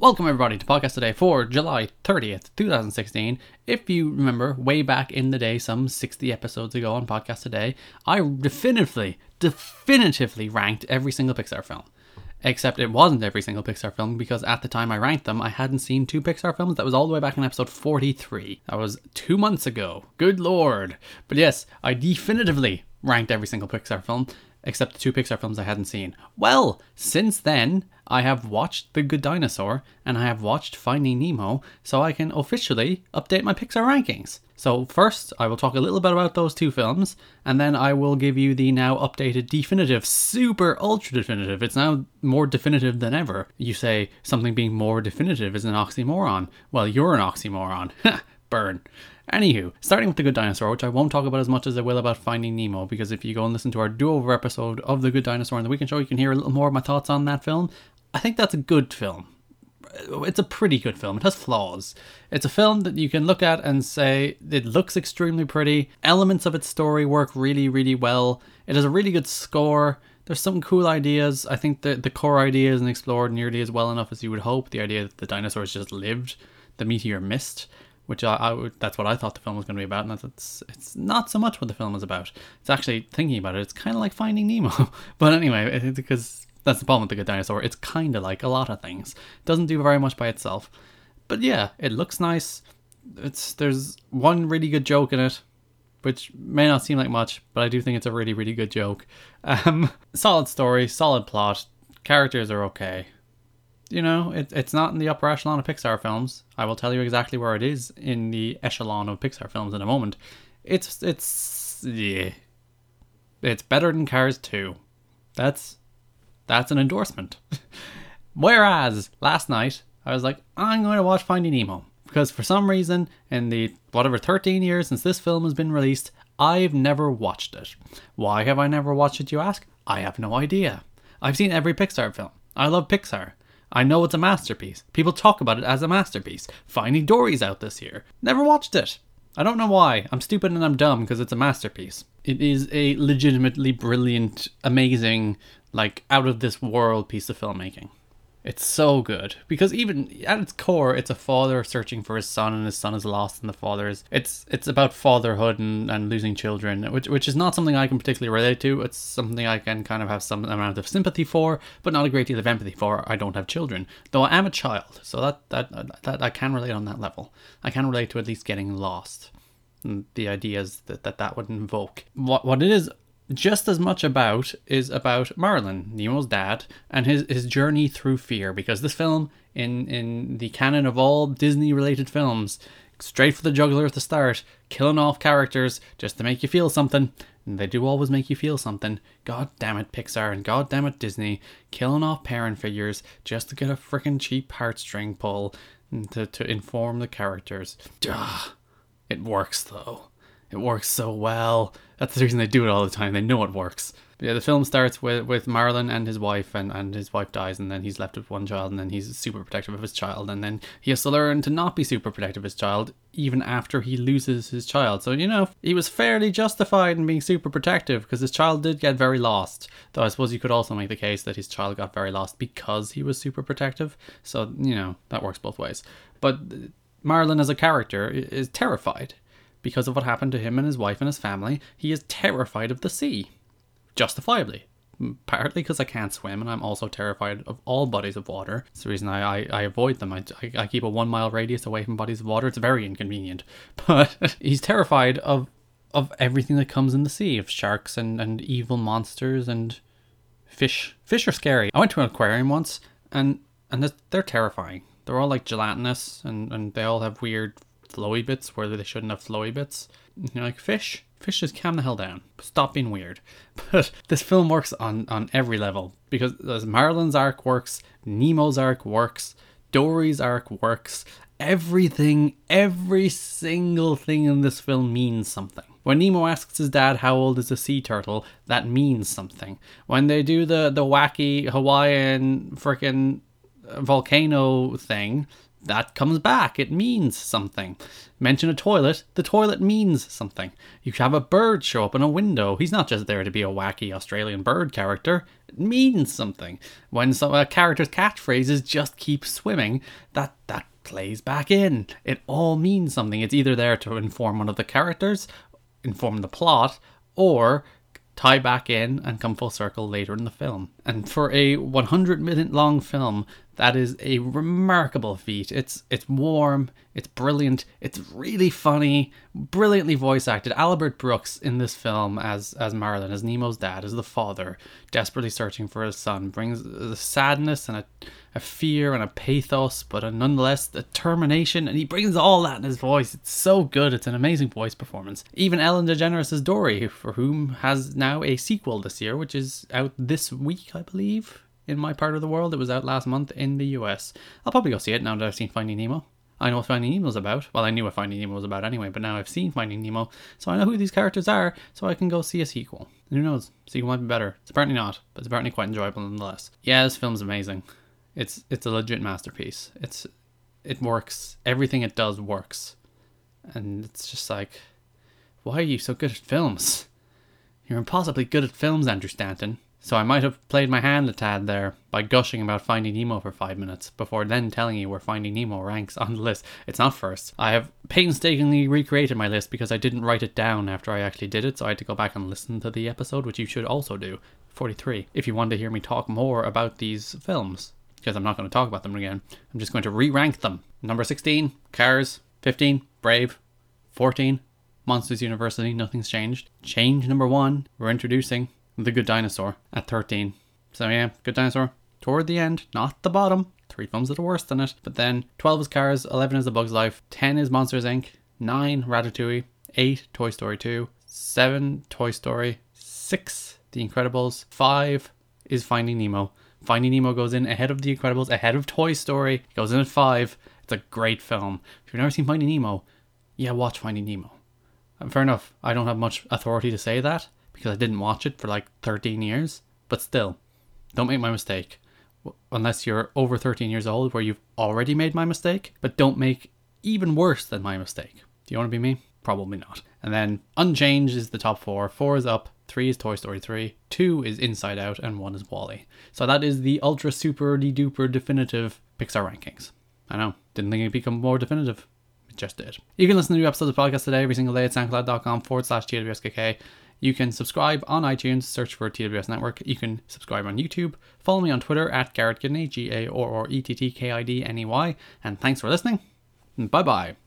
Welcome everybody to Podcast Today for July 30th, 2016. If you remember, way back in the day, some 60 episodes ago on Podcast Today, I definitively, definitively ranked every single Pixar film. Except it wasn't every single Pixar film because at the time I ranked them, I hadn't seen two Pixar films. That was all the way back in episode 43. That was two months ago. Good lord. But yes, I definitively ranked every single Pixar film except the two Pixar films I hadn't seen. Well, since then, I have watched The Good Dinosaur and I have watched Finding Nemo, so I can officially update my Pixar rankings. So, first, I will talk a little bit about those two films, and then I will give you the now updated definitive, super ultra definitive. It's now more definitive than ever. You say something being more definitive is an oxymoron. Well, you're an oxymoron. Burn. Anywho, starting with The Good Dinosaur, which I won't talk about as much as I will about Finding Nemo, because if you go and listen to our do over episode of The Good Dinosaur on the Weekend Show, you can hear a little more of my thoughts on that film. I think that's a good film. It's a pretty good film. It has flaws. It's a film that you can look at and say it looks extremely pretty. Elements of its story work really, really well. It has a really good score. There's some cool ideas. I think the the core idea isn't explored nearly as well enough as you would hope. The idea that the dinosaurs just lived, the meteor missed which I, I would, that's what I thought the film was going to be about, and that's it's not so much what the film is about. It's actually thinking about it. It's kind of like Finding Nemo, but anyway, because that's the problem with the Good Dinosaur. It's kind of like a lot of things. It doesn't do very much by itself, but yeah, it looks nice. It's there's one really good joke in it, which may not seem like much, but I do think it's a really really good joke. Um, solid story, solid plot, characters are okay you know, it, it's not in the upper echelon of Pixar films. I will tell you exactly where it is in the echelon of Pixar films in a moment. It's it's yeah, it's better than Cars 2. That's that's an endorsement. Whereas last night I was like, I'm going to watch Finding Nemo because for some reason in the whatever 13 years since this film has been released, I've never watched it. Why have I never watched it? You ask. I have no idea. I've seen every Pixar film. I love Pixar. I know it's a masterpiece. People talk about it as a masterpiece. Finding Dory's out this year. Never watched it. I don't know why. I'm stupid and I'm dumb because it's a masterpiece. It is a legitimately brilliant, amazing, like out of this world piece of filmmaking. It's so good because even at its core, it's a father searching for his son, and his son is lost, and the father is. It's it's about fatherhood and, and losing children, which which is not something I can particularly relate to. It's something I can kind of have some amount of sympathy for, but not a great deal of empathy for. I don't have children, though I am a child, so that that that I can relate on that level. I can relate to at least getting lost and the ideas that, that that would invoke. What what it is just as much about is about Marlin, Nemo's dad, and his, his journey through fear. Because this film, in, in the canon of all Disney related films, straight for the jugular at the start, killing off characters just to make you feel something. And they do always make you feel something. God damn it, Pixar, and god damn it, Disney, killing off parent figures just to get a freaking cheap heartstring pull to, to inform the characters. Ugh. It works though. It works so well. That's the reason they do it all the time. They know it works. But yeah, the film starts with, with Marlin and his wife, and, and his wife dies, and then he's left with one child, and then he's super protective of his child, and then he has to learn to not be super protective of his child even after he loses his child. So, you know, he was fairly justified in being super protective because his child did get very lost. Though I suppose you could also make the case that his child got very lost because he was super protective. So, you know, that works both ways. But Marlin as a character is terrified because of what happened to him and his wife and his family, he is terrified of the sea. Justifiably. Mm, partly because I can't swim, and I'm also terrified of all bodies of water. It's the reason I, I, I avoid them. I, I, I keep a one mile radius away from bodies of water. It's very inconvenient. But he's terrified of of everything that comes in the sea, of sharks and, and evil monsters and fish. Fish are scary. I went to an aquarium once, and and they're terrifying. They're all like gelatinous, and, and they all have weird flowy bits where they shouldn't have flowy bits. You know, like fish. Fish just calm the hell down. Stop being weird. But this film works on, on every level because as Marlin's arc works, Nemo's arc works, Dory's arc works. Everything, every single thing in this film means something. When Nemo asks his dad how old is a sea turtle, that means something. When they do the, the wacky Hawaiian freaking volcano thing, that comes back. It means something. Mention a toilet, the toilet means something. You have a bird show up in a window. He's not just there to be a wacky Australian bird character. It means something. When some a character's catchphrase is just keep swimming, that that plays back in. It all means something. It's either there to inform one of the characters, inform the plot, or tie back in and come full circle later in the film. And for a 100 minute long film, that is a remarkable feat. It's it's warm, it's brilliant, it's really funny, brilliantly voice acted. Albert Brooks in this film as as Marlin, as Nemo's dad, as the father, desperately searching for his son, brings a sadness and a, a fear and a pathos, but a nonetheless determination, and he brings all that in his voice. It's so good. It's an amazing voice performance. Even Ellen DeGeneres as Dory, for whom has now a sequel this year, which is out this week, I believe in my part of the world. It was out last month in the US. I'll probably go see it now that I've seen Finding Nemo. I know what Finding Nemo is about. Well, I knew what Finding Nemo was about anyway, but now I've seen Finding Nemo, so I know who these characters are, so I can go see a sequel. who knows? Sequel might be better. It's apparently not, but it's apparently quite enjoyable nonetheless. Yeah, this film's amazing. It's it's a legit masterpiece. It's it works. Everything it does works, and it's just like, why are you so good at films? You're impossibly good at films, Andrew Stanton. So I might have played my hand a tad there by gushing about Finding Nemo for five minutes before then telling you where Finding Nemo ranks on the list. It's not first. I have painstakingly recreated my list because I didn't write it down after I actually did it, so I had to go back and listen to the episode, which you should also do. 43. If you want to hear me talk more about these films, because I'm not going to talk about them again, I'm just going to re rank them. Number 16, Cars. 15, Brave. 14, Monsters University, nothing's changed. Change number one, we're introducing the Good Dinosaur at 13. So yeah, Good Dinosaur toward the end, not the bottom. Three films that are worse than it. But then 12 is Cars, 11 is The Bug's Life, 10 is Monsters Inc., 9 Ratatouille, 8 Toy Story 2, 7 Toy Story, 6 The Incredibles, 5 is Finding Nemo. Finding Nemo goes in ahead of The Incredibles, ahead of Toy Story, goes in at 5. It's a great film. If you've never seen Finding Nemo, yeah, watch Finding Nemo. Fair enough, I don't have much authority to say that, because I didn't watch it for like 13 years. But still, don't make my mistake. Unless you're over 13 years old, where you've already made my mistake, but don't make even worse than my mistake. Do you want to be me? Probably not. And then Unchanged is the top four. Four is Up, three is Toy Story 3, two is Inside Out, and one is WALL-E. So that is the ultra super duper definitive Pixar rankings. I know, didn't think it'd become more definitive It just did. You can listen to new episodes of the podcast today every single day at soundcloud.com forward slash TWSKK. You can subscribe on iTunes, search for TWS Network. You can subscribe on YouTube. Follow me on Twitter at Garrett Kidney, G A R R E T T K I D N E Y. And thanks for listening. Bye bye.